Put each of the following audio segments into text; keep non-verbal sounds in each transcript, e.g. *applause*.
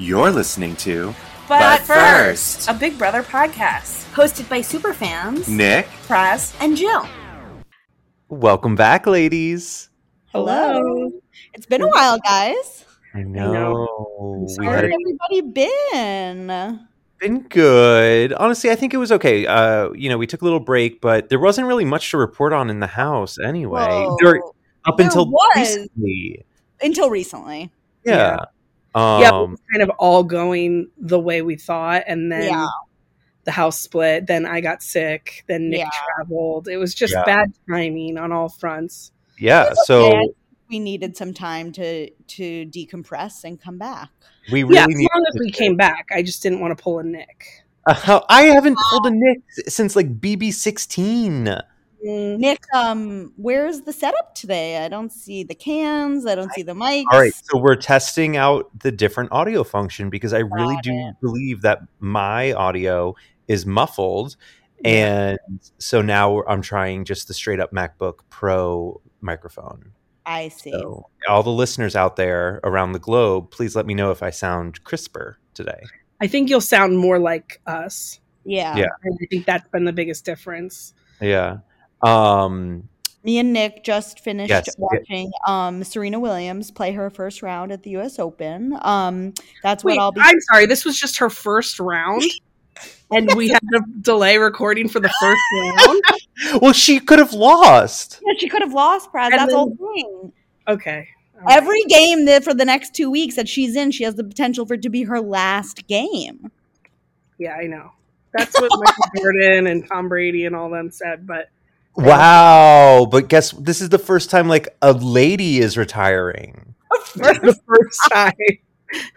You're listening to But, But first, First. a Big Brother podcast. hosted by superfans Nick. Praz. and Jill. Welcome back, ladies. Hello. It's been a while, guys. I know. know. We How had has everybody been? been good. Honestly, I think it was okay. Uh, you know, we took a little break, but there wasn't really much to report on in the house anyway. Whoa. Dur- up There until was. recently. Until recently. Yeah. yeah, it Um, was kind of all going the way we thought, and then Yeah. the house split. Then I got sick. Then Nick Yeah. traveled. It was just Yeah. bad timing on all fronts. yeah. So okay. we needed some time to to decompress and come back. we really yeah, as long as we came back, I just didn't want to pull a Nick. Uh, I haven't pulled a Nick since like BB sixteen. Mm, Nick, um, where's the setup today? I don't see the cans. I don't see the mics. All right, so we're testing out the different audio function because I really Got do believe that my audio is muffled, Yeah. and so now I'm trying just the straight up MacBook Pro microphone. I see. So, all the listeners out there around the globe, please let me know if I sound crisper today. I think you'll sound more like us. Yeah. Yeah. And I think that's been the biggest difference. Yeah. Um. Me and Nick just finished Yes. watching um, Serena Williams play her first round at the U.S. Open. Um, that's what I'll be. I'm sorry. This was just her first round, *laughs* and we had to delay recording for the first round. *laughs* Well, she could have lost. Yeah, she could have lost, Brad. And That's then- all the thing. Okay. All right. Every game that for the next two weeks that she's in, she has the potential for it to be her last game. Yeah, I know. That's what Michael Jordan and Tom Brady and all them said. But Wow! But guess this is the first time like a lady is retiring. for *laughs* the first time,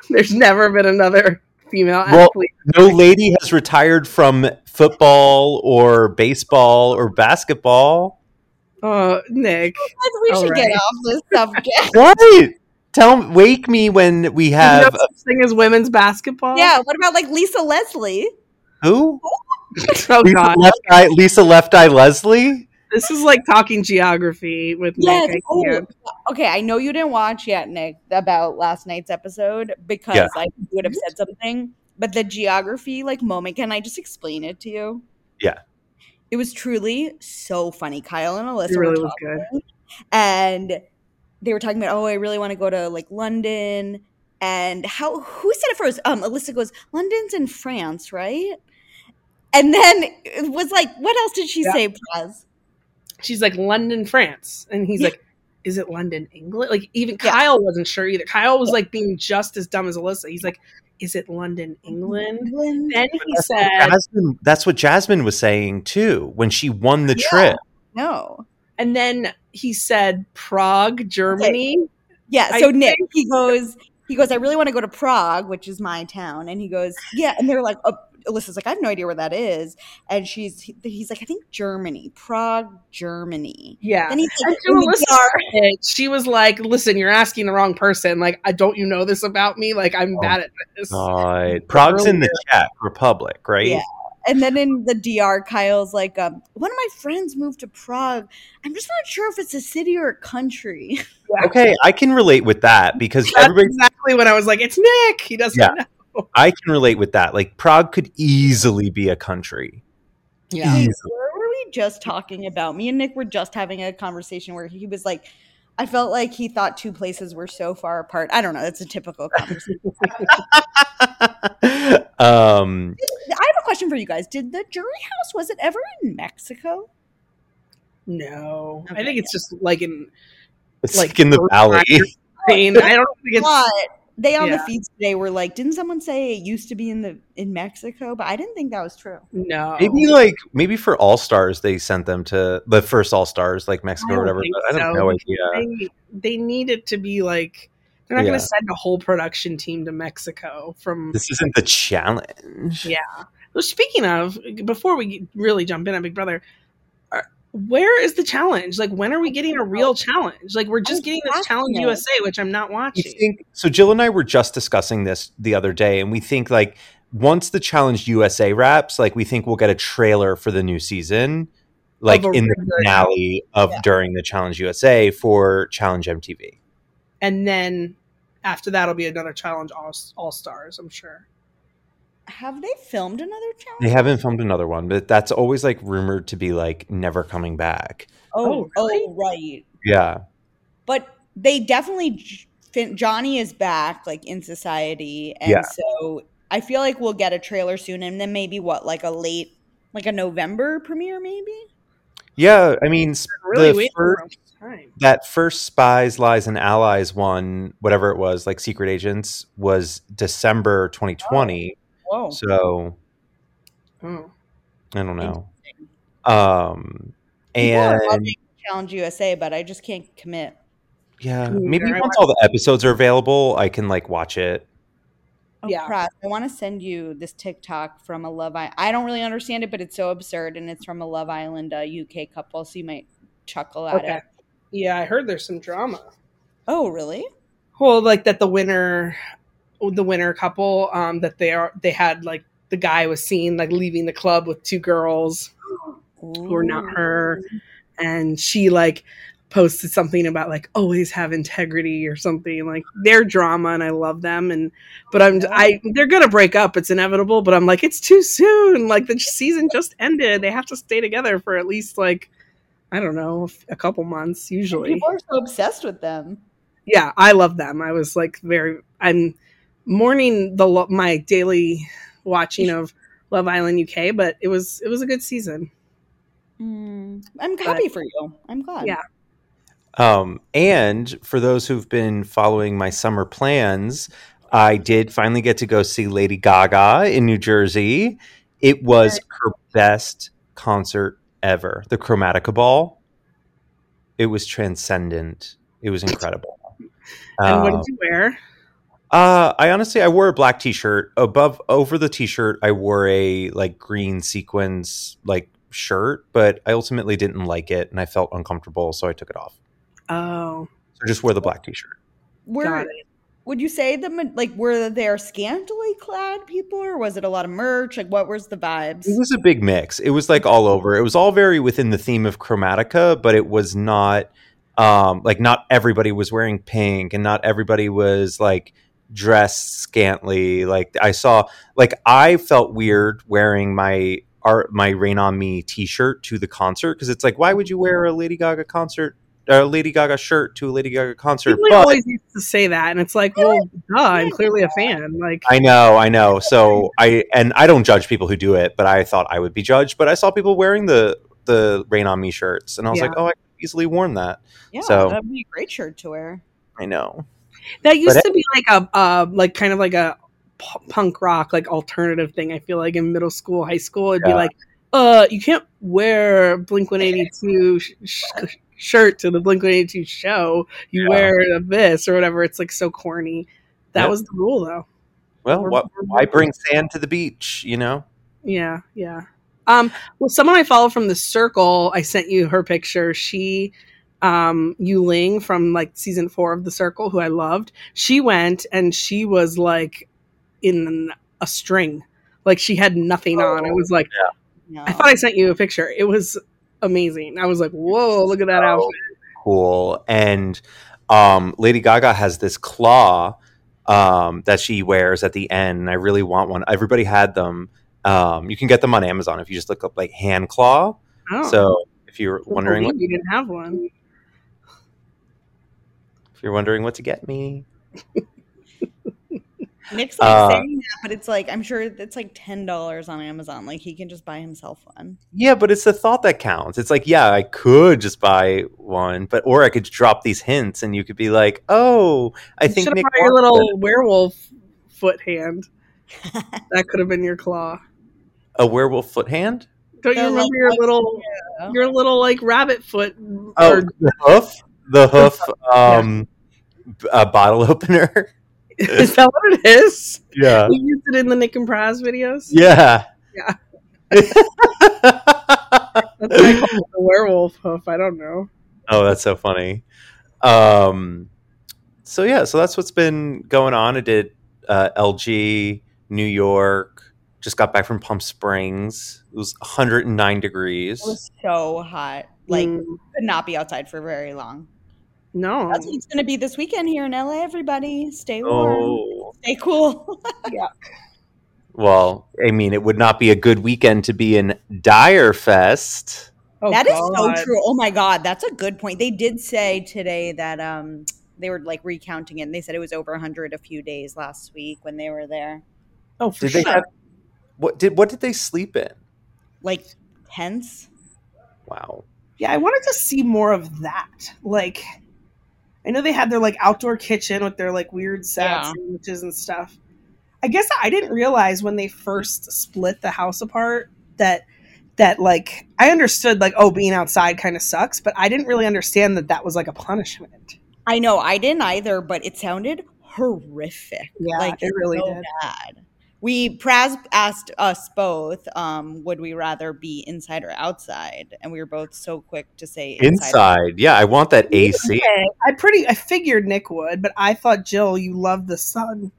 there's never been another female Well, athlete. no lady has retired from football or baseball or basketball. Oh, Nick. We All should get off this subject. *laughs* What? Tell wake me when we Have have no such thing as women's basketball. yeah. What about like Lisa Leslie? who? *laughs* Oh Lisa God. Left Eye, Lisa Left Eye Leslie. This is like talking geography with Yes. Nick. I Oh, okay. I know you didn't watch yet, Nick, about last night's episode because Yeah. I would have said something. But the geography like moment, can I just explain it to you? Yeah. It was truly so funny. Kyle and Alyssa It really were was good. and they were talking about, oh, I really want to go to like London. And how who said it first? Um, Alyssa goes, London's in France, right? And then it was like, what else did she Yeah. say, Praz? She's like London, France, and he's Yeah. like, "Is it London, England?" Like even Yeah. Kyle wasn't sure either. Kyle was like being just as dumb as Alyssa. He's like, "Is it London, England?" England. Then he That's what said, Jasmine, that's what Jasmine was saying too when she won the Yeah. trip. No. and then he said Prague, Germany. Yeah, I so Nick, think- he goes, he goes, I really want to go to Prague, which is my town. And he goes, Yeah. And they're like, oh, Alyssa's like, I have no idea where that is. And she's, he- he's like, I think Germany, Prague, Germany. Yeah. Then he's like, to "In the Alyssa's dark." credit, she was like, "Listen, you're asking the wrong person. Like, I don't you know this about me? Like, I'm Oh, bad at this." God. Prague's in the Czech Republic, right? Yeah. And then in the DR, Kyle's like, um, one of my friends moved to Prague. I'm just not sure if it's a city or a country. *laughs* Okay, I can relate with that because That's everybody exactly when I was like, "It's Nick." He doesn't Yeah. know. I can relate with that. Like Prague could easily be a country. Yeah. Easily. Where were we just talking about? Me and Nick were just having a conversation where he was like, I felt like he thought two places were so far apart. I don't know. It's a typical conversation. *laughs* um I have a question for you guys. Did the jury house was it ever in Mexico? No, I think it's just like in it's Like, like in the Earth valley. Spain. *laughs* I don't think it's. But they on the feeds today were like, didn't someone say it used to be in the in Mexico? But I didn't think that was true. No, Maybe like maybe for All Stars they sent them to the first All Stars, like Mexico or whatever. think but I have so, no idea. They they need it to be like they're not Yeah. going to send a whole production team to Mexico from. This isn't the challenge. Yeah. Well, speaking of, before we really jump in on Big Brother, are, where is the challenge? Like, when are we getting a real challenge? Like, we're just getting this challenge USA, which I'm not watching. think so. Jill and I were just discussing this the other day, and we think like once the Challenge USA wraps, like we think we'll get a trailer for the new season, like in the finale of Yeah. during the Challenge USA for Challenge MTV. and then after that, it'll be another challenge all all stars. I'm sure. Have they filmed another challenge? They haven't filmed another one, but that's always like rumored to be like never coming back. Oh, Oh, really? oh, right. Yeah. But they definitely fin- Johnny is back like in society, and Yeah. so I feel like we'll get a trailer soon, and then maybe what like a late like a November premiere, maybe. Yeah, I mean, Really the waiting fir- for time. that first Spies, Lies, and Allies one, whatever it was, like Secret Agents, was December 2020. Whoa. So Oh. Um, I don't know. Um, and Challenge USA, but I just can't commit. yeah, Mm, maybe I once all the episodes are available, I can like watch it. Oh, Yeah. crap. I want to send you this TikTok from a Love Island. I don't really understand it, but it's so absurd, and it's from a Love Island uh, UK couple, so you might chuckle at Okay. it. Yeah, I heard there's some drama. Oh, really? Well, like that the winner, the winner couple, um, that they are they had like the guy was seen like leaving the club with two girls who are not her, and she like posted something about like always have integrity or something like their drama and I love them. And but I'm I they're gonna break up it's inevitable but I'm like it's too soon. Like the season just ended. They have to stay together for at least like I don't know a couple months usually. People are so obsessed with them. yeah i love them. I was like very i'm mourning the my daily watching of love island uk but it was it was a good season Mm, I'm happy for you. I'm glad. Yeah. Um, and for those who've been following my summer plans, I did finally get to go see Lady Gaga in New Jersey. It was her best concert ever. The Chromatica Ball. It was transcendent. It was incredible. and what Um, did you wear uh, I honestly I wore a black t-shirt. Above over the t-shirt, I wore a like green sequins like shirt, but I ultimately didn't like it and I felt uncomfortable, so I took it off. oh So just wear the black t-shirt. Were, got it would you say the like were there scantily clad people, or was it a lot of merch? Like, what was the vibes? It was a big mix. It was like all over. It was all very within the theme of Chromatica, but it was not um like not everybody was wearing pink and not everybody was like dressed scantily. Like I saw like I felt weird wearing my art my Rain on Me t-shirt to the concert because it's like why would you wear a Lady Gaga concert a Lady Gaga shirt to a Lady Gaga concert? people But always used to say that and it's like well duh i'm clearly a fan like I know, I know. So I and I don't judge people who do it, but I thought I would be judged. But I saw people wearing the the Rain on Me shirts, and I was Yeah. like, oh, I could easily worn that. yeah, so- that'd be a great shirt to wear. I know. That used But to be like a uh like kind of like a p- punk rock like alternative thing i feel like in middle school high school it'd be like uh you can't wear blink 182 sh- sh- shirt to the blink 182 show you Yeah. wear this or whatever it's like so corny that Yeah. was the rule though Well, We're- what, we're- why bring sand to the beach? You know. yeah yeah um well someone i follow from the circle i sent you her picture she um Yu Ling from like season four of the circle who i loved she went and she was like in a string like she had nothing on i was like No. i thought i sent you a picture it was amazing i was like whoa look at that So outfit Cool. And um, Lady Gaga has this claw um, that she wears at the end, and I really want one. Everybody had them. Um, you can get them on Amazon if you just look up like hand claw. oh, So if you're wondering, what, you didn't have one if you're wondering what to get me, Nick's like Uh, saying that, but it's like I'm sure it's like ten dollars on Amazon. Like he can just buy himself one. Yeah, but it's the thought that counts. It's like, yeah, I could just buy one, but or I could drop these hints, and you could be like, "Oh, I You think should have Nick brought your little it. werewolf foot hand that could have been your claw a werewolf foot hand." Don't you remember your little Yeah. your little like rabbit foot? Oh, or- the hoof, the hoof, um, b- a bottle *laughs* opener. is that what it is? Yeah, We used it in the Nick and Praz videos. yeah, Yeah. *laughs* That's what I call it, the werewolf hoof. I don't know. oh, that's so funny. Um, so yeah, so that's what's been going on. I did uh, LG, New York. Just got back from Palm Springs. It was 109 degrees. It was so hot. Like Mm. could not be outside for very long. No. That's what it's going to be this weekend here in LA. Everybody, stay warm, Oh, stay cool. *laughs* yeah. well, I mean, it would not be a good weekend to be in Dyre Fest. Oh, that is God. so true. Oh my god, that's a good point. They did say today that um they were like recounting it and they said it was over 100 a few days last week when they were there. Oh, for Did they sure. have what did what did they sleep in? Like tents. Wow. Yeah, I wanted to see more of that. Like, I know they had their like outdoor kitchen with their like weird sad Yeah. sandwiches and stuff. I guess I didn't realize when they first split the house apart that that like I understood like oh being outside kind of sucks, but I didn't really understand that that was like a punishment. I know I didn't either, but it sounded horrific. Yeah, like it really so did. bad. We Praz asked us both, um, would we rather be inside or outside? And we were both so quick to say inside. Inside. Yeah, I want that AC. Okay, I pretty I figured Nick would, but I thought Jill, you love the sun.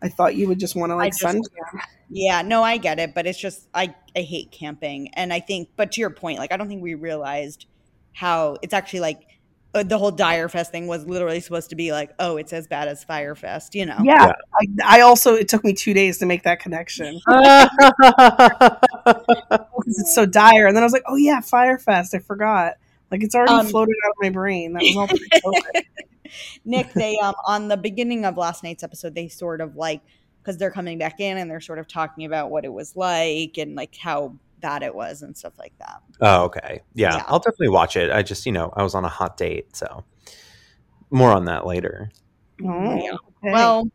I thought you would just want to like just- sun. Yeah, no, I get it, but it's just I I hate camping, and I think, but to your point, like I don't think we realized how it's actually like uh, the whole Dyre Fest thing was literally supposed to be like, oh, it's as bad as Fyrefest, you know? Yeah, Yeah. I, I also it took me two days to make that connection. *laughs* because it's so dire. And then I was like, oh yeah, Fyrefest. I forgot. Like it's already Um, floated out of my brain. That was all. *laughs* Nick, they um on the beginning of last night's episode, they sort of like because they're coming back in and they're sort of talking about what it was like and like how bad it was and stuff like that. oh, okay. Yeah, Yeah. I'll definitely watch it. I just, you know, I was on a hot date, so more on that later. Oh, Yeah. okay. Well,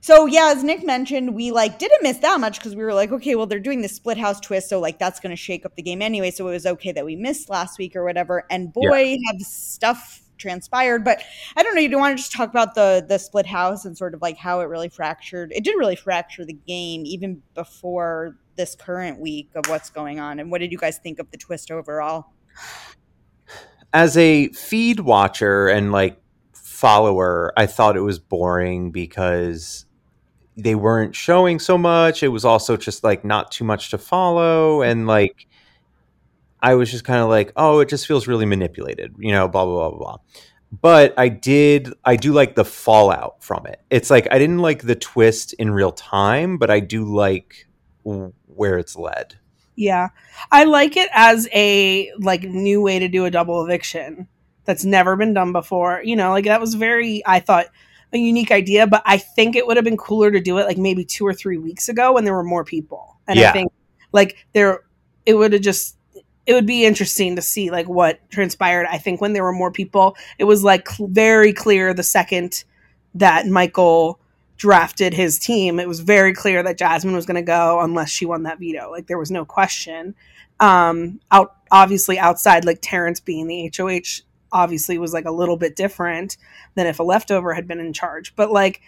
so yeah, as Nick mentioned, we like didn't miss that much because we were like, okay, well, they're doing the split house twist, so like that's going to shake up the game anyway. So it was okay that we missed last week or whatever. And boy, have stuff transpired. But I don't know. You don't want to just talk about the the split house and sort of like how it really fractured. It did really fracture the game even before this current week of what's going on. And what did you guys think of the twist overall? As a feed watcher and like follower, I thought it was boring because they weren't showing so much. It was also just like not too much to follow and like I was just kind of like, oh, it just feels really manipulated, you know, blah blah blah blah blah. But I did I do like the fallout from it. It's like I didn't like the twist in real time, but I do like where it's led. yeah, I like it as a like new way to do a double eviction that's never been done before. You know, like that was very I thought a unique idea, but I think it would have been cooler to do it like maybe two or three weeks ago when there were more people. And I think like there it would have just it would be interesting to see like what transpired. I think when there were more people, it was like cl- very clear the second that Michael drafted his team, it was very clear that Jasmine was going to go unless she won that veto. Like there was no question. Um, out obviously outside like Terrance being the HOH obviously was like a little bit different than if a leftover had been in charge. But like,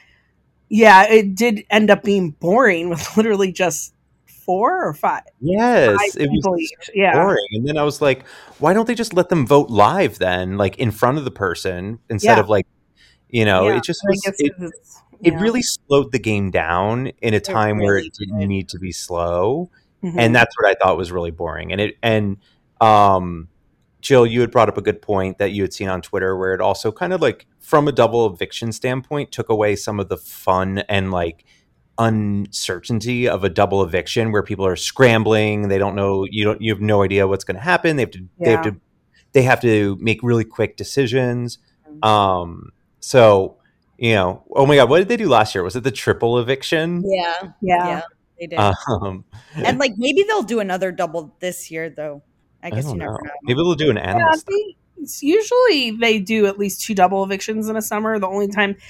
yeah, it did end up being boring with *laughs* literally just four or five. Yes, five it was. Yeah. boring. And then I was like, why don't they just let them vote live then, like in front of the person instead Yeah. of like, you know, Yeah, it just was, it, it really slowed the game down in a time where really it didn't did. need to be slow. Mhm. And that's what I thought was really boring. And it, and, um, Jill, you had brought up a good point that you had seen on Twitter where it also kind of like, from a double eviction standpoint, took away some of the fun and like uncertainty of a double eviction where people are scrambling. They don't know, you don't, you have no idea what's going to happen. They have to, they have to, they have to make really quick decisions. Um, so, you know, oh my God, what did they do last year? Was it the triple eviction? Yeah, yeah. yeah, they did. Um, and like maybe they'll do another double this year, though. I I guess you don't never know. know. Maybe they'll do an Yeah, animal. stuff. they- it's usually they do at least two double evictions in a summer. The only time th-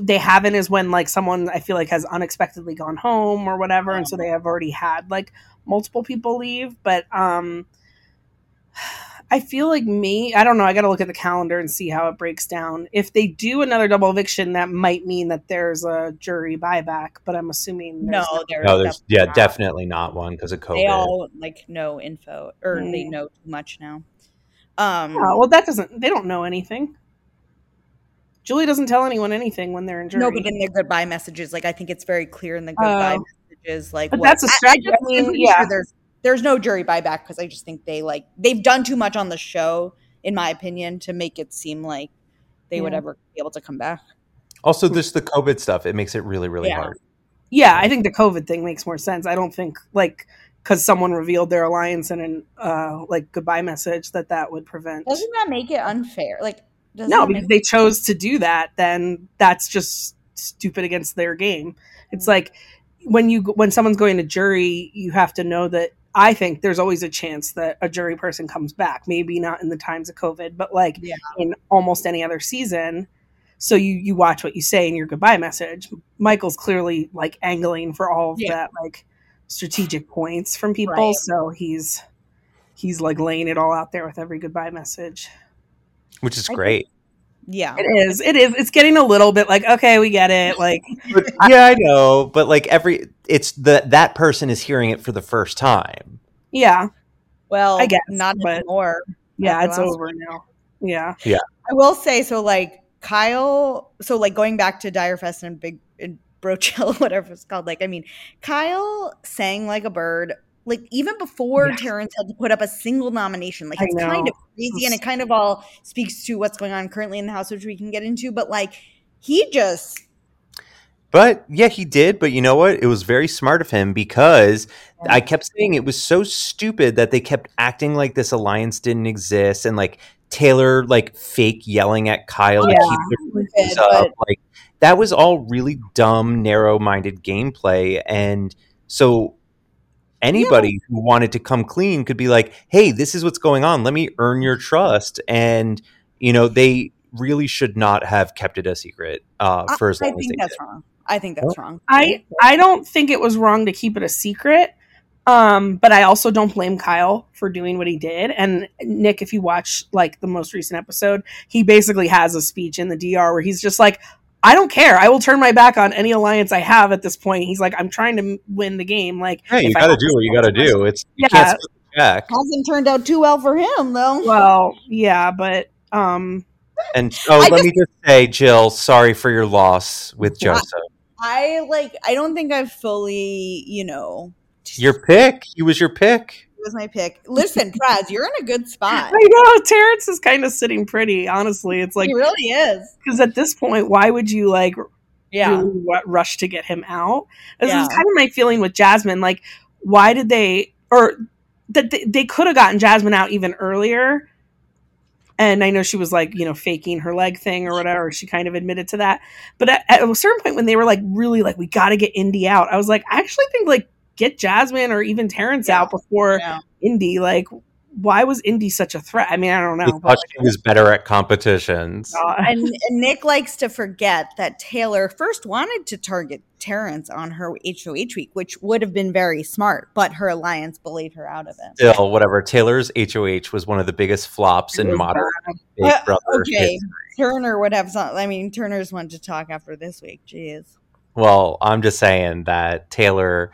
they haven't is when like someone I feel like has unexpectedly gone home or whatever, and so they have already had like multiple people leave. But um, I feel like me, I don't know. I got to look at the calendar and see how it breaks down. If they do another double eviction, that might mean that there's a jury buyback. But I'm assuming there's No, there's, No, there's definitely yeah, not. definitely not one because of COVID. They all like no info or they Mm. know too much now. Um, Oh, well, that doesn't. They don't know anything. Julie doesn't tell anyone anything when they're in jury. no, but in their goodbye messages, like I think it's very clear in the goodbye Oh. messages, like But what- that's a strategy. just- I mean, I'm yeah. sure there's there's no jury buyback because I just think they like they've done too much on the show in my opinion, to make it seem like they would ever be able to come back. Also, just the COVID stuff, it makes it really, really Yeah. hard. Yeah, I think the COVID thing makes more sense. I don't think like because someone revealed their alliance in an uh like goodbye message that that would prevent. Doesn't that make it unfair? Like, doesn't No, because they chose to do that, then that's just stupid against their game. It's mm-hmm. like when you when someone's going to jury, you have to know that I think there's always a chance that a jury person comes back. Maybe not in the times of COVID, but like Yeah. in almost any other season. So you you watch what you say in your goodbye message. Michael's clearly like angling for all of Yeah. that like strategic points from people. Right. So he's he's like laying it all out there with every goodbye message. Which is I great. yeah, It is. It is. It's getting a little bit like, okay, we get it. *laughs* Like, But- yeah, I know, but like every, it's the that person is hearing it for the first time. yeah, well, I guess, not but- anymore. yeah, it's last over now. Yeah. Yeah. I will say so. Like Kyle, so like going back to Dyrefest and Big and Brochill, *laughs* whatever it's called. Like, I mean, Kyle sang like a bird. Like even before Yes. Terrance had to put up a single nomination, like it's kind of crazy, and it kind of all speaks to what's going on currently in the house, which we can get into. But like, he just But yeah, he did. But you know what? It was very smart of him because I kept saying it was so stupid that they kept acting like this alliance didn't exist and like Taylor like fake yelling at Kyle Yeah. to keep their Stupid, voices up. but- Like that was all really dumb, narrow-minded gameplay. And so anybody who wanted to come clean could be like, "Hey, this is what's going on. Let me earn your trust." And you know, they really should not have kept it a secret uh, I, for as I long as think they that's did. wrong. I think that's wrong. I I don't think it was wrong to keep it a secret. Um, but I also don't blame Kyle for doing what he did. And Nick, if you watch like the most recent episode, he basically has a speech in the DR where he's just like, I don't care. I will turn my back on any alliance I have at this point. He's like, I'm trying to win the game. Like, hey, you got to do what you got to do. It's you Yeah. can't skip the. Hasn't turned out too well for him though. Well, yeah, but um, And oh, I let just- me just say, Jill, sorry for your loss with Yeah. Joseph. I like. I don't think I've fully, you know, Your pick. He was your pick. Was my pick. Listen, Praz, you're in a good spot. I know Terrance is kind of sitting pretty. Honestly, it's like he really is. because at this point, why would you like Yeah. really rush to get him out? This Yeah. is kind of my feeling with Jasmine. Like, why did they or that they, they could have gotten Jasmine out even earlier? And I know she was like, you know, faking her leg thing or whatever. She kind of admitted to that. But at, at a certain point, when they were like, really like, we got to get Indy out, I was like, I actually think like get Jasmine or even Terrance Yeah. out before Yeah. Indy. Like, why was Indy such a threat? I mean, I don't He know. thought But, she was better at competitions. *laughs* And, and Nick likes to forget that Taylor first wanted to target Terrance on her HOH week, which would have been very smart, but her alliance bullied her out of it. Still, whatever. Taylor's HOH was one of the biggest flops in was modern Big Uh, Brother. okay. history. Turner would have something. I mean, Turner's one to talk after this week. Jeez. Well, I'm just saying that Taylor,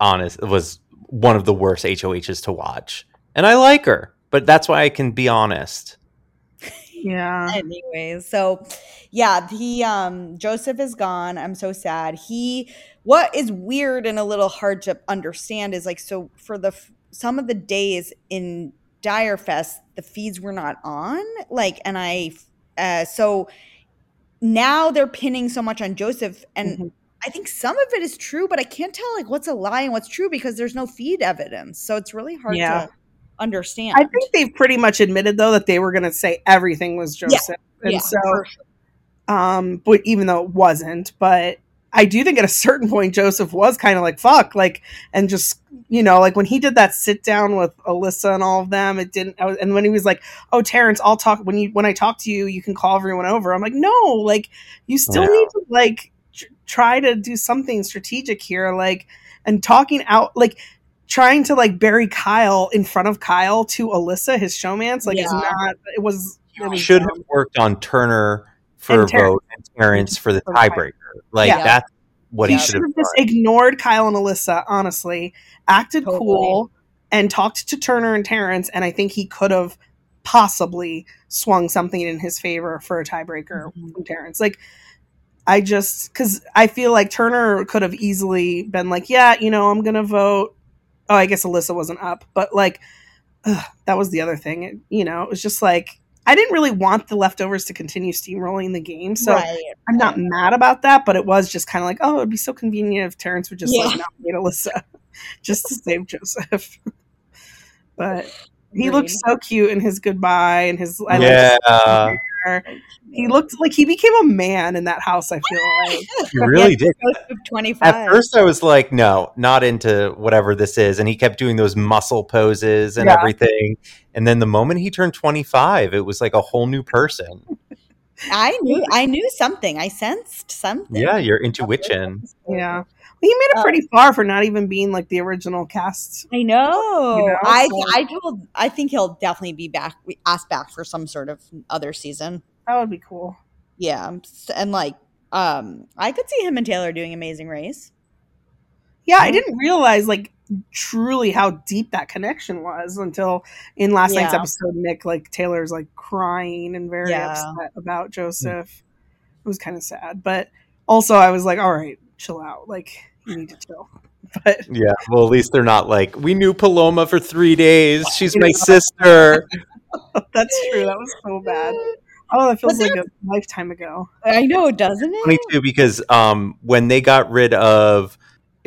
honest, was one of the worst HOHs to watch, and I like her, but that's why I can be honest. yeah. *laughs* Anyways, so yeah, he um Joseph is gone. I'm so sad. He what is weird and a little hard to understand is like so for the some of the days in Dyrefest, the feeds were not on. Like, and I uh so now they're pinning so much on Joseph and Mhm. I think some of it is true, but I can't tell like what's a lie and what's true because there's no feed evidence. So it's really hard Yeah. to understand. I think they've pretty much admitted though that they were going to say everything was Joseph, and Yeah, so sure. um, but even though it wasn't, but I do think at a certain point Joseph was kind of like fuck, like, and just you know, like when he did that sit down with Alyssa and all of them, it didn't. I was, and when he was like, "Oh, Terrance, I'll talk when you when I talk to you, you can call everyone over." I'm like, no, like you still Yeah. need to like tr- try to do something strategic here, like, and talking out like trying to like bury Kyle in front of Kyle to Alyssa, his showmance, like it's not. It was. It was Should dumb. have worked on Turner for And a Terrance. vote and Terrance for the For the tie- tiebreaker. Like Yeah. that's what he he should should have have just done. ignored Kyle and Alyssa, honestly, acted Totally. cool, and talked to Turner and Terrance. And I think he could have possibly swung something in his favor for a tiebreaker Mhm. from Terrance. Like, I just, because I feel like Turner could have easily been like, yeah, you know, I'm going to vote. Oh, I guess Alyssa wasn't up, but like, ugh, that was the other thing. It, you know, it was just like I didn't really want the leftovers to continue steamrolling the game, so right. I'm not mad about that. But it was just kind of like, oh, it'd be so convenient if Terrance would just Yeah. like nominate Alyssa *laughs* just to save Joseph. *laughs* but he looked so cute in his goodbye and his I liked yeah, his. He looked like he became a man in that house. I feel like he really did. 25. At first, I was like, no, not into whatever this is. And he kept doing those muscle poses and Yeah. everything. And then the moment he turned 25, it was like a whole new person. I knew I knew something. I sensed something. Yeah, your intuition. yeah. He made it Uh, pretty far for not even being like the original cast. I know. You know, I so- I will, I think he'll definitely be back asked back for some sort of other season. That would be cool. Yeah. And like um I could see him and Taylor doing amazing race. Yeah, I didn't realize like truly how deep that connection was until in last night's episode. Nick like Taylor's like crying and very Yeah. upset about Joseph. It was kind of sad, but also I was like, all right, chill out. Like you need to chill. *laughs* But Yeah. Well, at least they're not like, we knew Paloma for three days. *laughs* She's my sister. *laughs* that's true. That was so bad. Oh, that feels But like a lifetime ago. I know, doesn't it? funny too because um when they got rid of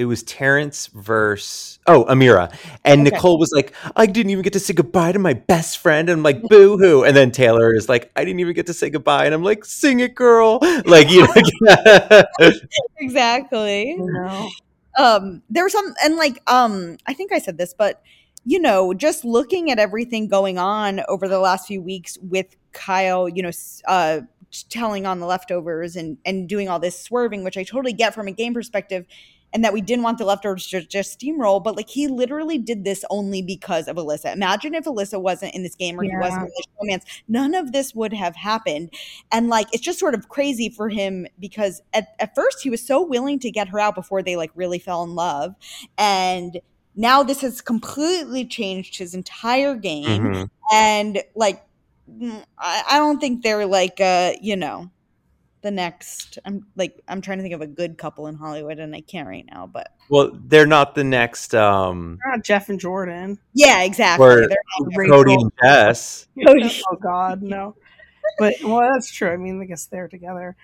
it was Terrance versus oh Ameerah. And Okay. Nicole was like I didn't even get to say goodbye to my best friend. And I'm like boo hoo and then Taylor is like I didn't even get to say goodbye. And I'm like sing it girl. Like you know *laughs* Exactly. You um there was some and like um i think i said this but you know just looking at everything going on over the last few weeks with kyle you know uh telling on the leftovers and and doing all this swerving which i totally get from a game perspective and that we didn't want the leftovers to just steamroll but like he literally did this only because of alyssa. Imagine if alyssa wasn't in this game or he wasn't in this romance none of this would have happened. And like it's just sort of crazy for him because at, at first he was so willing to get her out before they like really fell in love. And now this has completely changed his entire game. Mhm. and like mm, I, I don't think they're like uh you know the next i'm like i'm trying to think of a good couple in hollywood and i can't right now but well they're not the next um They're not Jeff and Jordan. yeah exactly Or- They're not Cody and Jess Cody. *laughs* *laughs* oh God, no. But well, that's true. I mean, I guess they're together.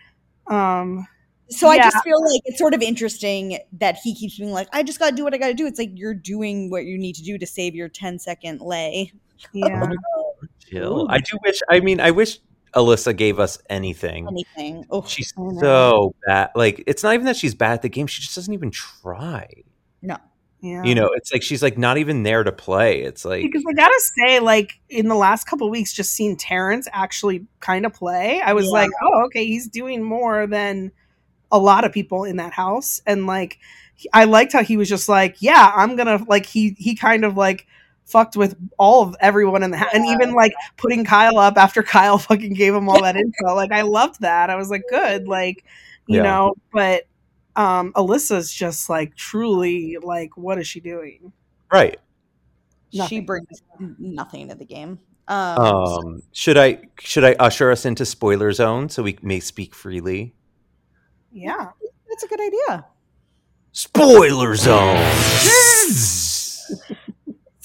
Um, So I just feel like it's sort of interesting that he keeps being like, I just got to do what I got to do. It's like you're doing what you need to do to save your 10 second lay. yeah. *laughs* Jill Ooh. I do wish I mean I wish Alyssa gave us anything Anything. Oh, she's so bad like it's not even that she's bad at the game she just doesn't even try no. Yeah. you know it's like she's like not even there to play it's like because I gotta say, like in the last couple weeks, just seeing Terrance actually kind of play, I was Yeah. like, oh, okay, he's doing more than a lot of people in that house, and like I liked how he was just like, yeah, I'm gonna like he he kind of like fucked with all of everyone in the house, and even like putting Kyle up after *laughs* Kyle fucking gave him all that info. Like I loved that. I was like, good, like you Yeah. know, but. Um, Alyssa's just like truly like, what is she doing? right She brings nothing to the game. Um, um should i should i usher us into spoiler zone so we may speak freely Yeah. that's a good idea. spoiler zone *laughs* *laughs*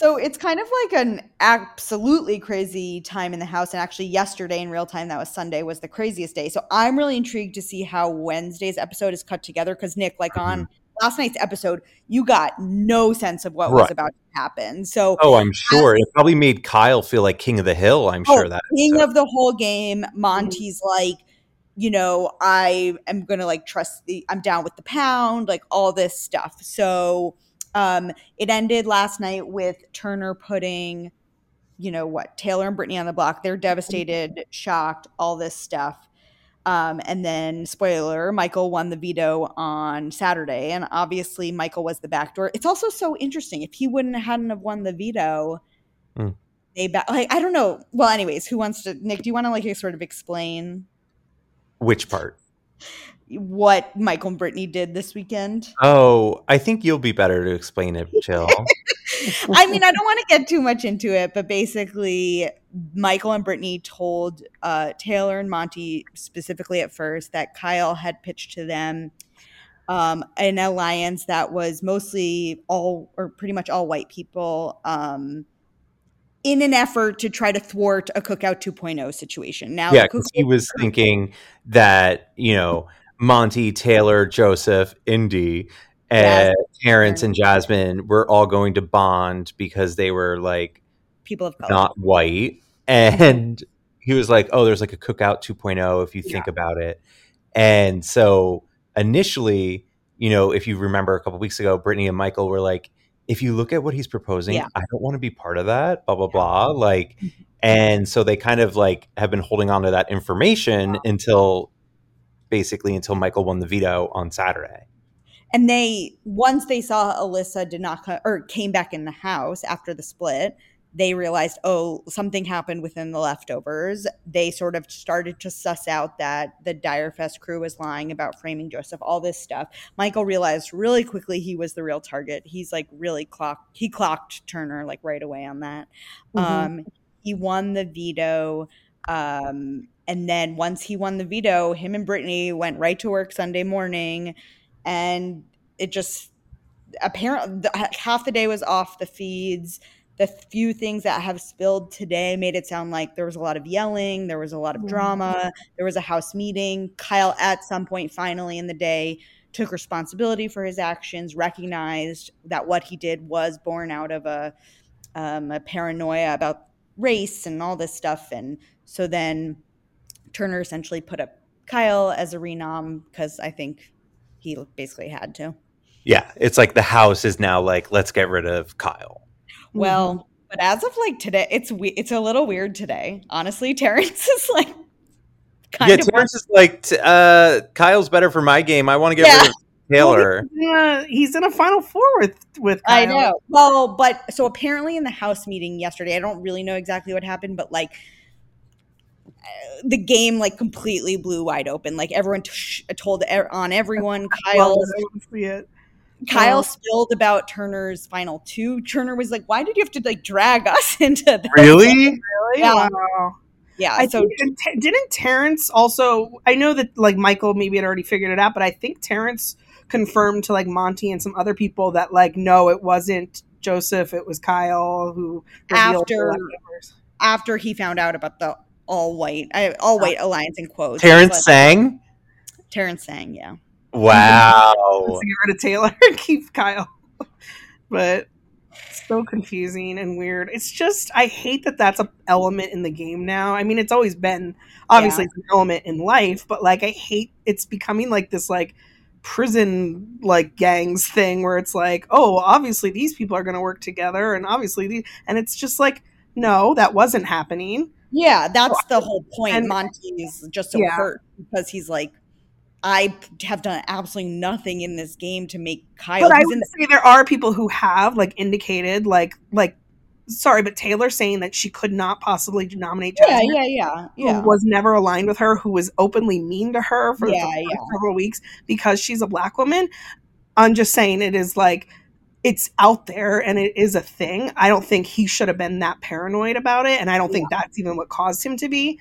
So it's kind of like an absolutely crazy time in the house. And actually, yesterday in real time, that was Sunday, was the craziest day. So I'm really intrigued to see how Wednesday's episode is cut together. Because, Nick, like on mm-hmm. last night's episode, you got no sense of what was about to happen. So, oh i'm sure it probably made kyle feel like king of the hill i'm Oh, sure that king of the whole game, mm-hmm. Monte's like, you know, I am gonna like trust the I'm down with the pound, like all this stuff. So um it ended last night with Turner putting, you know what, Taylor and Brittany on the block. They're devastated, shocked, all this stuff. Um, and then spoiler, Michael won the veto on Saturday, and obviously Michael was the backdoor. It's also so interesting. If he wouldn't hadn't have won the veto, Mm. they ba- like I don't know. Well, anyways, who wants to? Nick, do you want to like sort of explain which part what Michael and Brittany did this weekend? oh i think you'll be better to explain it jill *laughs* I mean, I don't want to get too much into it, but basically, Michael and Brittany told uh, Taylor and Monte specifically at first that Kyle had pitched to them um, an alliance that was mostly all or pretty much all white people. Um, in an effort to try to thwart a cookout 2.0 situation. Now, yeah, because he was thinking that you know Monte, Taylor, Joseph, Indy, and Terrance and Jasmine were all going to bond because they were like people of color. not white, and he was like, "Oh, there's like a cookout 2.0 if you think about it," and so initially, you know, if you remember a couple weeks ago, Brittany and Michael were like. If you look at what he's proposing, Yeah. I don't want to be part of that. Blah blah blah. Like, mm-hmm. and so they kind of like have been holding on to that information uh-huh. until basically until Michael won the veto on Saturday. And they once they saw Alyssa did not co- or came back in the house after the split, they realized oh something happened within the leftovers. They sort of started to suss out that the Dyrefest crew was lying about framing Joseph, all this stuff. Michael realized really quickly he was the real target. He's like really clocked he clocked Turner like right away on that. Mhm. Um he won the veto um and then once he won the veto, him and Brittany went right to work Sunday morning. And it just apparently half the day was off the feeds. The few things that have spilled today made it sound like there was a lot of yelling there was a lot of drama there was a house meeting. Kyle at some point finally in the day took responsibility for his actions recognized that what he did was born out of a, um, a paranoia about race and all this stuff. And so then turner essentially put up kyle as a renom because i think he basically had to Yeah, it's like the house is now like let's get rid of Kyle. Well, but as of like today, it's we- it's a little weird today. Honestly, *laughs* Terrance is like kind yeah, of Terrance is like t- uh, Kyle's better for my game. I want to get Yeah. rid of *laughs* Taylor. He's in, a, he's in a final four with with. I know. Well, but so apparently in the house meeting yesterday, I don't really know exactly what happened, but like the game like completely blew wide open. Like everyone t- told on everyone. *laughs* Kyle Well, see it. Kyle Oh. spilled about Turner's final two. Turner was like, "Why did you have to like drag us *laughs* into this?" Really? Really? Yeah. Wow. Yeah. I so think and didn't Terrance also? I know that like Michael maybe had already figured it out, but I think Terrance confirmed to like Monte and some other people that like no, it wasn't Joseph, it was Kyle who After- after he found out about the all white, I, all uh, white alliance in quotes, Terrance but- sang. Terrance sang, yeah. Wow. *laughs* to get rid of Taylor and keep Kyle. *laughs* but it's so confusing and weird. It's just I hate that that's a element in the game now. I mean, it's always been obviously it's an element in life, but like I hate it's becoming like this like prison like gangs thing where it's like, oh, obviously these people are going to work together, and obviously these, and it's just like, no, that wasn't happening. Yeah, that's the whole point. And- is just so Yeah. hurt because he's like, I have done absolutely nothing in this game to make Kyle. But I would say there are people who have like indicated like like sorry, but Taylor saying that she could not possibly nominate yeah, Jasmine, yeah, yeah, who yeah. was never aligned with her, who was openly mean to her for Yeah, yeah. several weeks because she's a black woman. I'm just saying it is like it's out there and it is a thing. I don't think he should have been that paranoid about it, and I don't think that's even what caused him to be.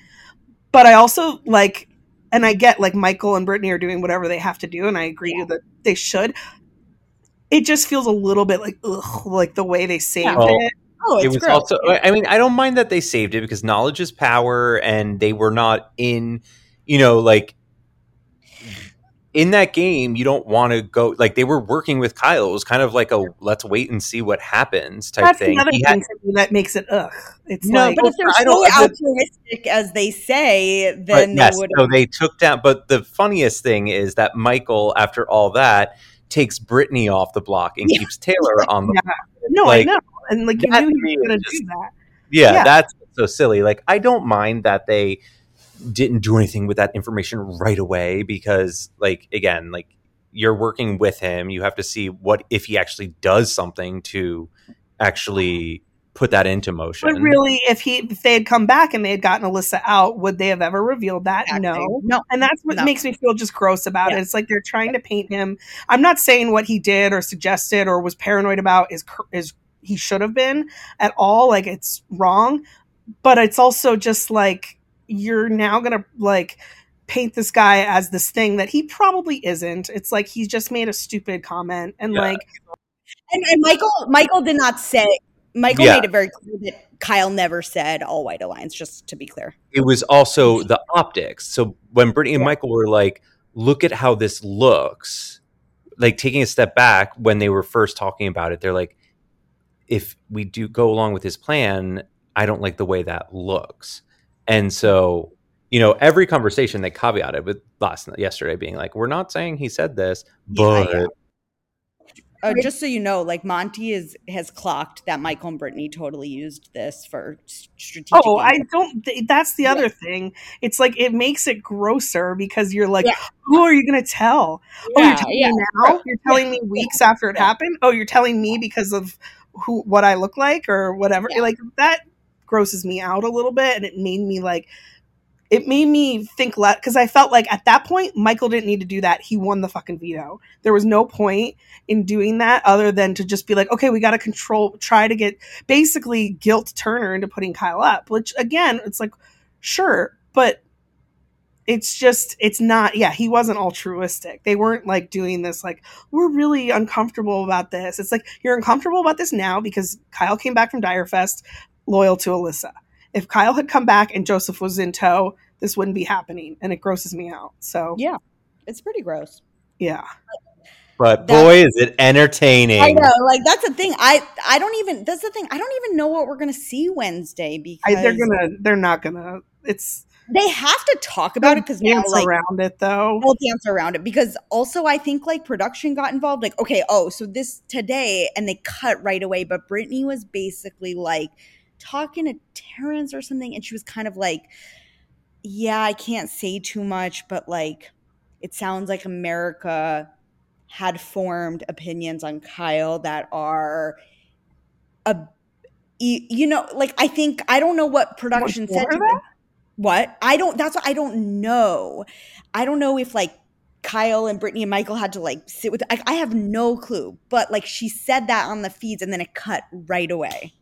But I also like, and I get like Michael and Brittany are doing whatever they have to do, and I agree that they should. It just feels a little bit like ugh, like the way they saved Yeah. It. Oh, it's it was gross. also i mean i don't mind that they saved it because knowledge is power and they were not in you know like in that game you don't want to go like they were working with kyle it was kind of like a let's wait and see what happens type That's thing another He thing had- that makes it ugh. It's No, like but if they're I so don't- I would- altruistic as they say, then they yes, would. so they took down but the funniest thing is that michael after all that takes brittany off the block and Yeah. keeps taylor *laughs* on the Yeah. no, like, I know, and like you knew he was going to do that. yeah, Yeah. that's so silly. Like, I don't mind that they didn't do anything with that information right away because, like, again, like you're working with him, you have to see what if he actually does something to actually put that into motion. But really, if he if they had come back and they had gotten Alyssa out, would they have ever revealed that? Exactly. No. no, And that's what No. makes me feel just gross about Yeah. it. It's like they're trying to paint him. I'm not saying what he did or suggested or was paranoid about is cor- is he should have been at all. Like it's wrong, but it's also just like you're now gonna like paint this guy as this thing that he probably isn't. It's like he's just made a stupid comment and Yeah. like and, and Michael Michael did not say Michael Yeah. made it very clear that Kyle never said all white alliance. Just to be clear. it was also the optics. So when Brittany and Michael were like, look at how this looks, like taking a step back when they were first talking about it, they're like, if we do go along with his plan, I don't like the way that looks. And so, you know, every conversation they caveated with last yesterday being like, we're not saying he said this, but yeah. Uh, just so you know, like Monte is has clocked that Michael and Brittany totally used this for s- strategic. Oh, I don't. That's the other thing. It's like it makes it grosser because you're like, Yeah. who are you going to tell? oh, you're telling yeah. me now? You're telling me weeks after it happened? Oh, you're telling me because of who what I look like or whatever. Yeah. Like that grosses me out a little bit, and it made me like. It made me think less because I felt like at that point Michael didn't need to do that. He won the fucking veto. There was no point in doing that other than to just be like, okay, we got to control, try to get basically guilt Turner into putting Kyle up. Which again, it's like, sure, but it's just it's not yeah he wasn't altruistic they weren't like doing this like we're really uncomfortable about this it's like you're uncomfortable about this now because kyle came back from Dyrefest loyal to alyssa if kyle had come back and joseph was in tow this wouldn't be happening and it grosses me out so Yeah. It's pretty gross. yeah but That- boy, is it entertaining. I know, like that's the thing. I I don't even. That's the thing. I don't even know what we're gonna see Wednesday because I, they're gonna they're not gonna it's they have to talk about it because now dance like around it though We'll dance around it because also I think like production got involved. Like, okay, oh, so this today, and they cut right away. But Brittany was basically like talking to Terrance or something, and she was kind of like, "Yeah, I can't say too much, but like, it sounds like America had formed opinions on Kyle that are a." You know, like I think I don't know what production more said. To what I don't. That's what I don't know. I don't know if like Kyle and Brittany and Michael had to like sit with. I, I have no clue. But like she said that on the feeds, and then it cut right away.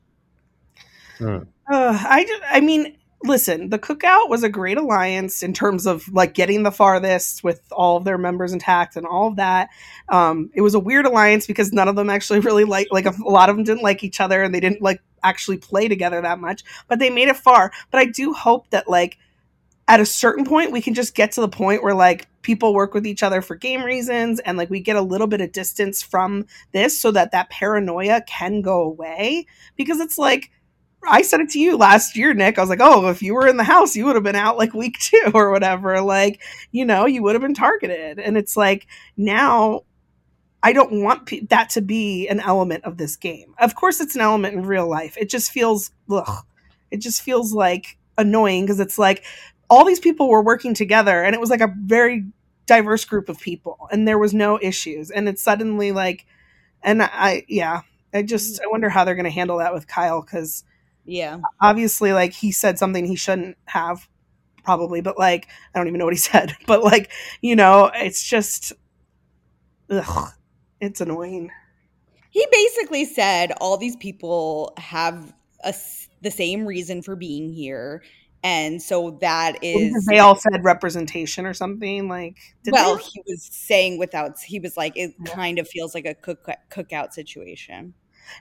Uh, I just, I mean, listen, the cookout was a great alliance in terms of like getting the farthest with all of their members intact and all of that. Um, it was a weird alliance because none of them actually *laughs* really like like a, a lot of them didn't like each other and they didn't like actually play together that much, but they made it far. But I do hope that like at a certain point we can just get to the point where like people work with each other for game reasons and like we get a little bit of distance from this so that that paranoia can go away because it's like I said it to you last year, Nick. I was like, oh, if you were in the house, you would have been out like week *laughs* two or whatever. Like, you know, you would have been targeted. And it's like now I don't want pe- that to be an element of this game. Of course, it's an element in real life. It just feels, ugh, it just feels like annoying because it's like all these people were working together and it was like a very diverse group of people and there was no issues. And it's suddenly like, and I, yeah, I just, I wonder how they're going to handle that with Kyle because Yeah. obviously like he said something he shouldn't have probably but like i don't even know what he *laughs* said but like you know it's just ugh, it's annoying He basically said all these people have a the same reason for being here, and so that is they all said representation or something like well. they? He was saying without. He was like, it Yeah. kind of feels like a cook cookout situation.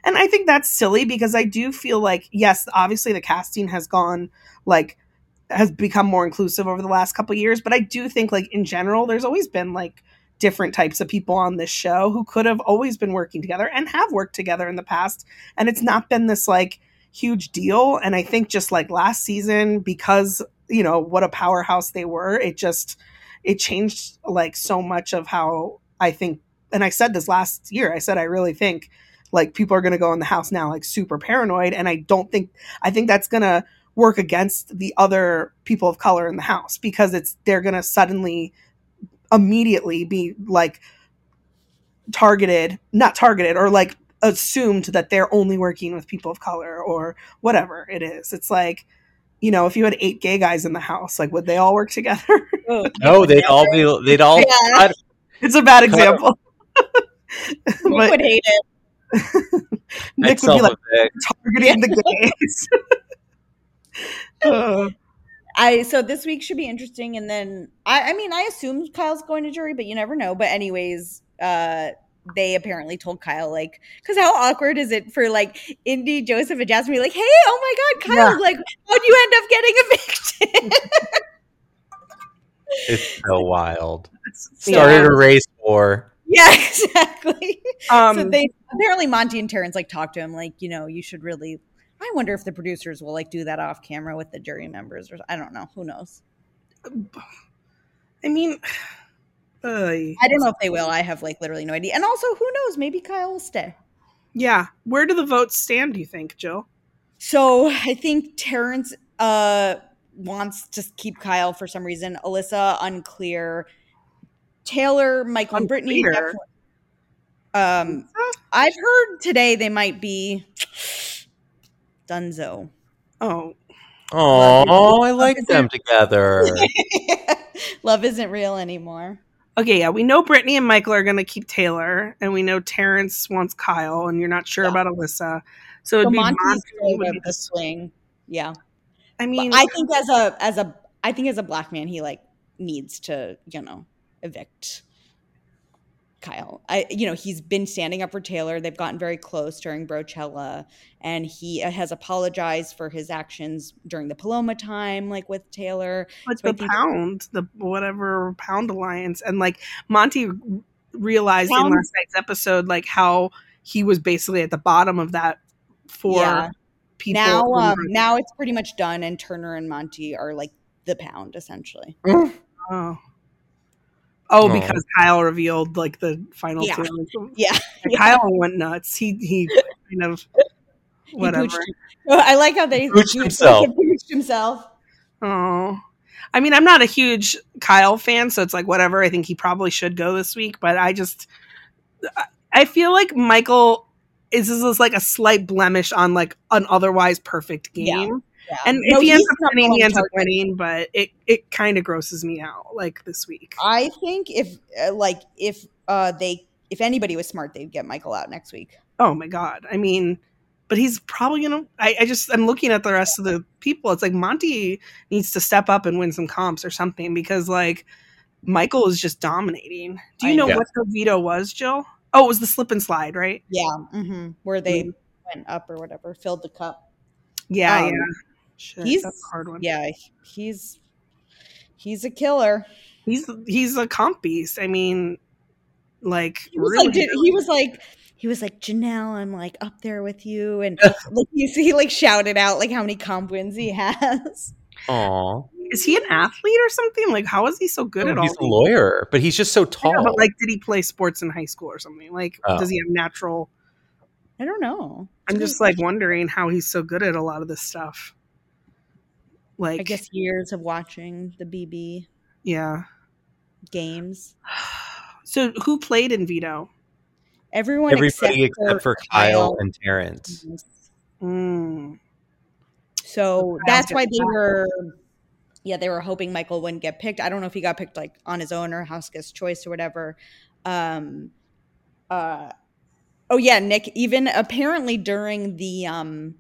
And i think that's silly because i do feel like yes obviously the casting has gone like has become more inclusive over the last couple years but i do think like in general there's always been like different types of people on this show who could have always been working together and have worked together in the past. And it's not been this like huge deal. And i think just like last season because you know what a powerhouse they were it just it changed like so much of how i think and i said this last year i said i really think like people are going to go in the house now like super paranoid and i don't think i think that's going to work against the other people of color in the house because it's they're going to suddenly immediately be like targeted not targeted or like assumed that they're only working with people of color or whatever it is it's like you know if you had eight gay guys in the house like would they all work together oh. *laughs* No, they'd all be. They'd all. Yeah. it's a bad example *laughs* Nick but would hate it. *laughs* nick would be like targeting the *laughs* gays *laughs* Uh, I so this week should be interesting, and then I, I mean, I assume Kyle's going to jury, but you never know. But anyways, uh, they apparently told Kyle like, because how awkward is it for like Indy, Joseph, and Jasmine be like, hey, oh my god, Kyle, Yeah. like, how'd you end up getting evicted? It's so wild. Yeah. Started a race war. Yeah, *laughs* exactly. Um, so they apparently Monte and Terrance like talked to him like, you know, you should really. I wonder if the producers will like do that off camera with the jury members, or I don't know. Who knows? I mean, *sighs* uh, I don't know if they will. I have like literally no idea. And also, who knows? Maybe Kyle will stay. yeah. Where do the votes stand? Do you think, Jill? So I think Terrance uh wants to keep Kyle for some reason. Alyssa unclear. Taylor, Michael, and Brittany. Um, I've heard today they might be Dunzo. Oh, Oh, I like them together. *laughs* Love isn't real anymore. okay. Yeah, we know Brittany and Michael are going to keep Taylor, and we know Terrance wants Kyle, and you're not sure Yeah. about Alyssa. So it'd So be Monte's Monty still would the, be the swing. Yeah. I But mean, I think as a as a I think as a black man, he like needs to you know evict Kyle. I you know he's been standing up for Taylor. They've gotten very close during Brochella, and he has apologized for his actions during the Paloma time, like with Taylor. So the think- pound, the whatever pound alliance, and like Monte realized in last night's episode, like how he was basically at the bottom of that for Yeah. people. now, um, now it's pretty much done, and Turner and Monte are like the pound essentially. *laughs* oh, oh, Oh. because Kyle revealed like the final Yeah. two. Yeah, yeah. *laughs* Kyle went nuts. He he kind of *laughs* He whatever. pooched- oh, I like how they Pooched he- himself. pooched himself. Oh. I mean, I'm not a huge Kyle fan, so it's like whatever. I think he probably should go this week, but I just I- I feel like Michael is this is like a slight blemish on like an otherwise perfect Yeah. game. Yeah. And No, if he ends up winning, he ends up winning, but it it kind of grosses me out like this week. I think if uh, like if uh they if anybody was smart, they'd get Michael out next week. Oh my god. I mean, but he's probably gonna I, I just I'm looking at the rest of the people. It's like Monte needs to step up and win some comps or something because like Michael is just dominating. Do you know know. what the veto was, Jill? Oh, it was the slip and slide, right? Yeah, mm-hmm. where they Mm. went up or whatever, filled the cup. Yeah, Um, yeah. Shit, he's- that's a hard one. Yeah, he's he's a killer. He's he's a comp beast. I mean, like He was really, like did- he was like he was like Janelle, I'm like up there with you, and *laughs* like you see, he like shouted out like how many comp wins he *laughs* has. Aw. is he an athlete or something? Like, how is he so good Oh, at all? he's a lawyer, but he's just so tall. Yeah, but like, did he play sports in high school or something? Like, Oh. does he have natural? I don't know. I'm just like wondering how he's so good at a lot of this stuff. Like, I guess years of watching the BB yeah. games. So, who played in veto? Everyone Everybody except, for Kyle and Terrance. Mm. So that's why they were, yeah, they were hoping Michael wouldn't get picked. I don't know if he got picked like on his own or House Guest Choice or whatever. Um, uh, oh yeah, Nick. Even apparently during the um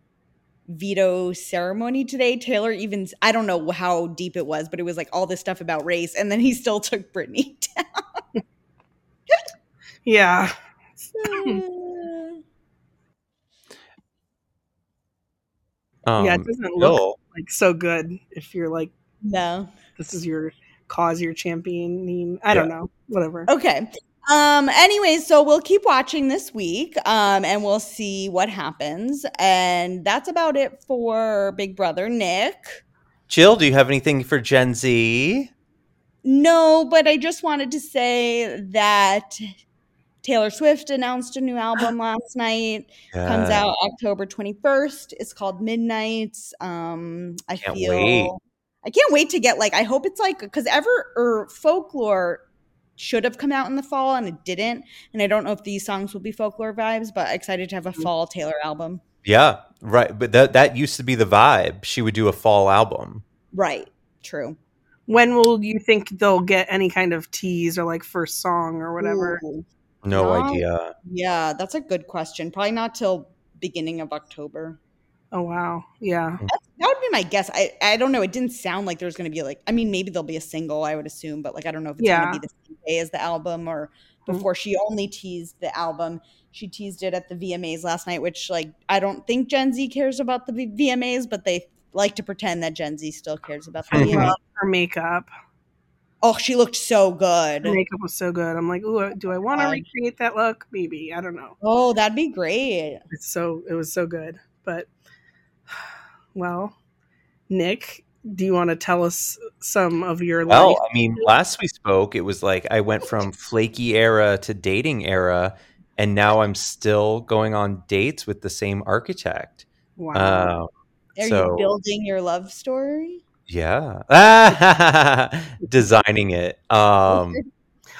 veto ceremony today, Taylor even I don't know how deep it was, but it was like all this stuff about race, and then he still *laughs* took Brittany *laughs* down. Yeah. down. *laughs* Um, yeah, it doesn't look Bill, like so good if you're like, no. this is your cause you're championing. I don't know. Whatever. Okay. Um, anyways, so we'll keep watching this week, um, and we'll see what happens. And that's about it for Big Brother Nick. Jill, do you have anything for Gen Z? No, but I just wanted to say that Taylor Swift announced a new album *gasps* last night. Comes out October 21st. It's called Midnights. Um, I Can't feel wait. I can't wait to get like I hope it's like because evermore folklore should have come out in the fall and it didn't. And I don't know if these songs will be folklore vibes, but excited to have a Mm-hmm. fall Taylor album. Yeah, right. But that that used to be the vibe. She would do a fall album. Right. True. When will you think they'll get any kind of tease or like first song or whatever? Ooh. No No. idea. Yeah, that's a good question. Probably not till beginning of October. Oh wow. Yeah. That would be my guess. I, I don't know. It didn't sound like there's going to be like. I mean, maybe there'll be a single. I would assume, but like I don't know if it's Yeah. going to be the same day as the album or. Mm-hmm. before she only teased the album. She teased it at the VMAs last night, which like I don't think Gen Z cares about the VMAs, but they like to pretend that Gen Z still cares about the I VMAs. love her makeup. Oh, she looked so good. Her makeup was so good. I'm like, ooh, do I oh want to recreate that look? Maybe. I don't know. Oh, that'd be great. It's so it was so good. But well, Nick, do you want to tell us some of your Well, life? I mean, last we spoke, it was like I went from flaky era to dating era, and now I'm still going on dates with the same architect. Wow. Uh, Are So- you building your love story? yeah, *laughs* designing it. Um,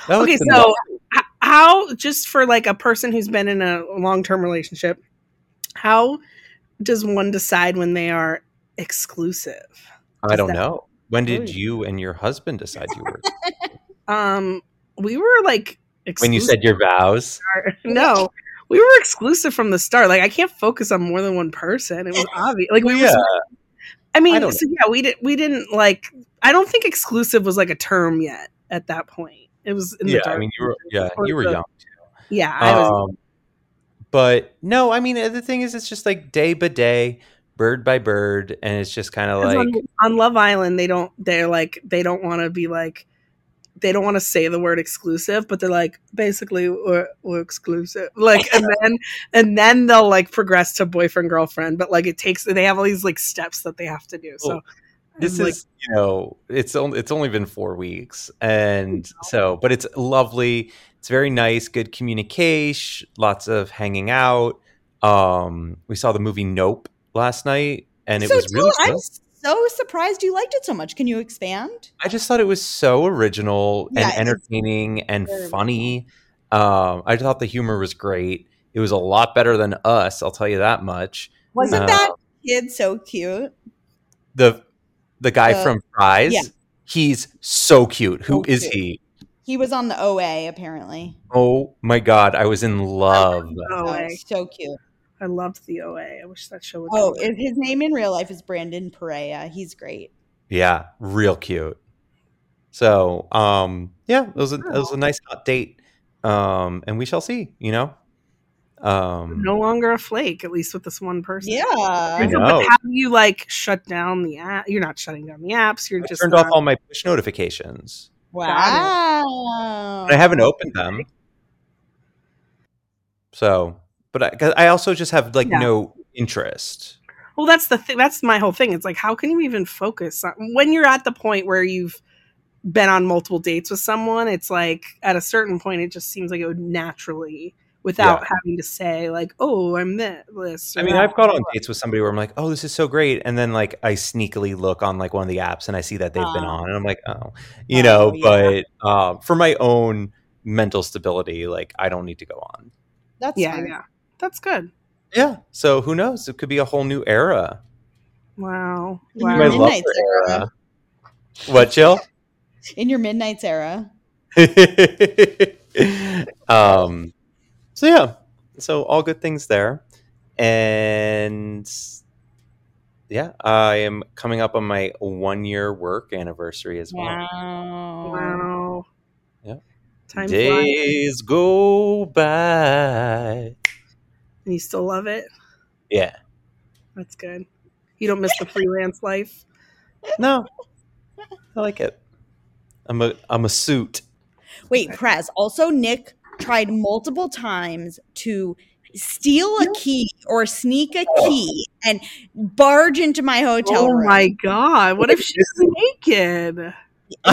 okay, so h- how just for like a person who's been in a long-term relationship, how does one decide when they are exclusive? I don't that- know. When did you and your husband decide you were? *laughs* Um, we were like when you said your vows? *laughs* no. We were exclusive from the start. Like I can't focus on more than one person. It was *laughs* obvious. Like we yeah, were I mean, I so yeah, we did. We didn't like. I don't think exclusive was like a term yet at that point. It was in the yeah. dark. I mean, you were yeah, you were the- young. Yeah, I was. Um, but no, I mean, the thing is, it's just like day by day, bird by bird, and it's just kind of like on, on Love Island, they don't. They're like they don't want to be like. They don't want to say the word exclusive, but they're like basically we're, we're exclusive. *laughs* Like and then and then they'll like progress to boyfriend girlfriend. But like it takes they have all these like steps that they have to do. So Well, this like, is you know it's only it's only been four weeks and so but it's lovely it's very nice good communication lots of hanging out um we saw the movie nope last night and it so was tell- really I'm so surprised you liked it so much. Can you expand? i just thought it was so original Yeah, and entertaining and funny um i thought the humor was great it was a lot better than us i'll tell you that much Wasn't Uh, that kid so cute? the the guy from Fry's yeah. he's so cute Who So is cute. he He was on the OA apparently. Oh my god, I was in love. Oh, OA. so cute. I loved the OA. I wish that show would. Oh, come his name in real life is Brandon Perea. He's great. Yeah, real cute. So, um, yeah, it was a it was a nice hot date. Um, and we shall see, you know. Um no longer a flake, at least with this one person. Yeah. I know. But how do you like shut down the app? You're not shutting down the apps. You're I just turned not, off all my push notifications. Wow. I haven't opened them. So, but I, I also just have like Yeah. no interest. Well, that's the thing. That's my whole thing. It's like, how can you even focus on when you're at the point where you've been on multiple dates with someone? It's like at a certain point, it just seems like it would naturally, without Yeah. having to say like, "Oh, I'm this." I mean, that. I've gone on dates with somebody where I'm like, "Oh, this is so great," and then like I sneakily look on like one of the apps and I see that they've been on, and I'm like, "Oh, you Oh, know." yeah. But um, for my own mental stability, like I don't need to go on. That's yeah, smart. yeah, that's good. Yeah. So who knows? It could be a whole new era. Wow, In wow. your Midnight's era. era. What, Jill? In your Midnight's era. *laughs* um. So yeah. So all good things there, and yeah, I am coming up on my one year work anniversary as well. Wow. wow. Yeah. Time flies, Days go by. and you still love it. Yeah. That's good. You don't miss the freelance life. No, I like it. I'm a I'm a suit. Wait, Praz. Also, Nick tried multiple times to steal a key or sneak a key and barge into my hotel Oh room. my god! What if she's *laughs* naked?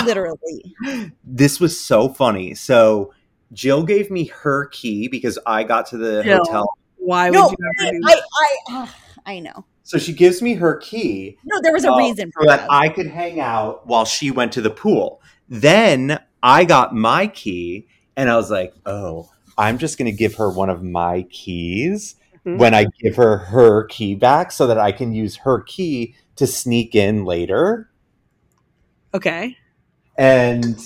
Literally. *laughs* this was so funny. So Jill gave me her key because I got to the Jill. hotel. Why No, would you ever do I, I, I know. So she gives me her key No, there was a uh, reason for that that. I could hang out while she went to the pool. Then I got my key and I was like, Oh, I'm just gonna give her one of my keys Mhm. when I give her her key back, so that I can use her key to sneak in later. Okay. And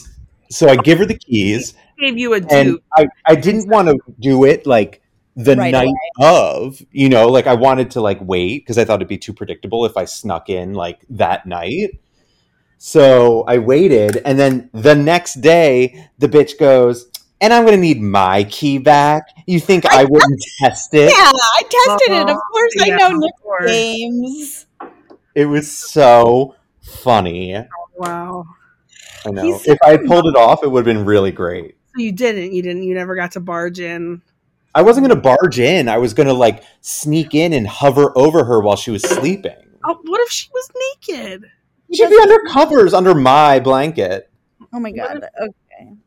so I give her the keys, Gave you a dupe. I, I didn't want to do it like the Right night of, you know, like I wanted to like wait because I thought it'd be too predictable if I snuck in like that night. So I waited, and then the next day, the bitch goes, and I'm going to need my key back. You think I, I wouldn't test it? Yeah, I tested it. Of Uh-huh. course, I know of Nick games. It was so funny. Wow. I know. He's If I had pulled it off, it would have been really great. You didn't. You didn't. You never got to barge in. I wasn't going to barge in. I was going to like sneak in and hover over her while she was sleeping. Oh, what if she was naked? She'd be under covers under my blanket. Oh my What god. Okay.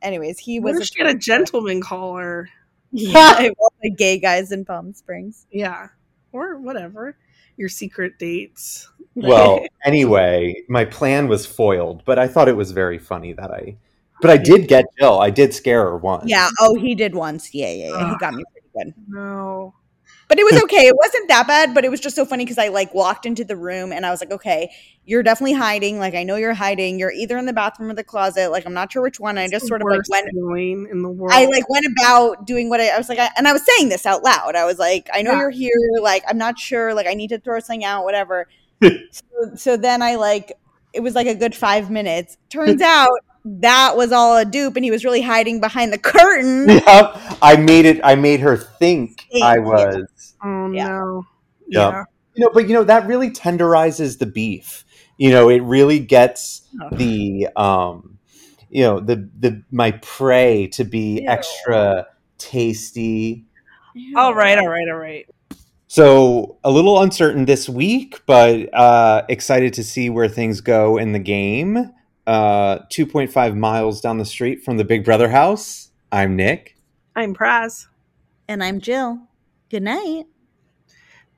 Anyways, he was if she had a gentleman caller? yeah, *laughs* it was the gay guys in Palm Springs. Yeah, or whatever. Your secret dates. *laughs* Well, anyway, my plan was foiled, but I thought it was very funny that I. But I did get Jill. I did scare her once. Yeah. Oh, he did once. Yeah, yeah, yeah. He got me pretty good. No. But it was *laughs* okay. It wasn't that bad, but it was just so funny because I like walked into the room and I was like, okay, you're definitely hiding. Like I know you're hiding. You're either in the bathroom or the closet. Like I'm not sure which one. I just sort of like went in the world. I like went about doing what I, I was like, I, and I was saying this out loud. I was like, I know Yeah. you're here. Like, I'm not sure. Like, I need to throw something out, whatever. *laughs* so, so then I like, it was like a good five minutes. *laughs* Turns out that was all a dupe, and he was really hiding behind the curtain. *laughs* Yep. I made it. I made her think Think, I yeah. was. Oh Yeah. no. Yeah. Yeah. You know, but you know that really tenderizes the beef. You know, it really gets Oh. the um, you know, the the my prey to be Ew. extra tasty. All right. All right. All right. So a little uncertain this week, but uh, excited to see where things go in the game. Uh, 2.5 miles down the street from the Big Brother house. I'm Nick. I'm Praz. And I'm Jill. Good night.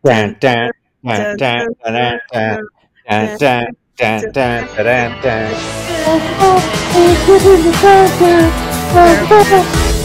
Dun, dun, dun, dun, dun, dun, dun, dun, dun, dun, dun, dun, dun. Thank you.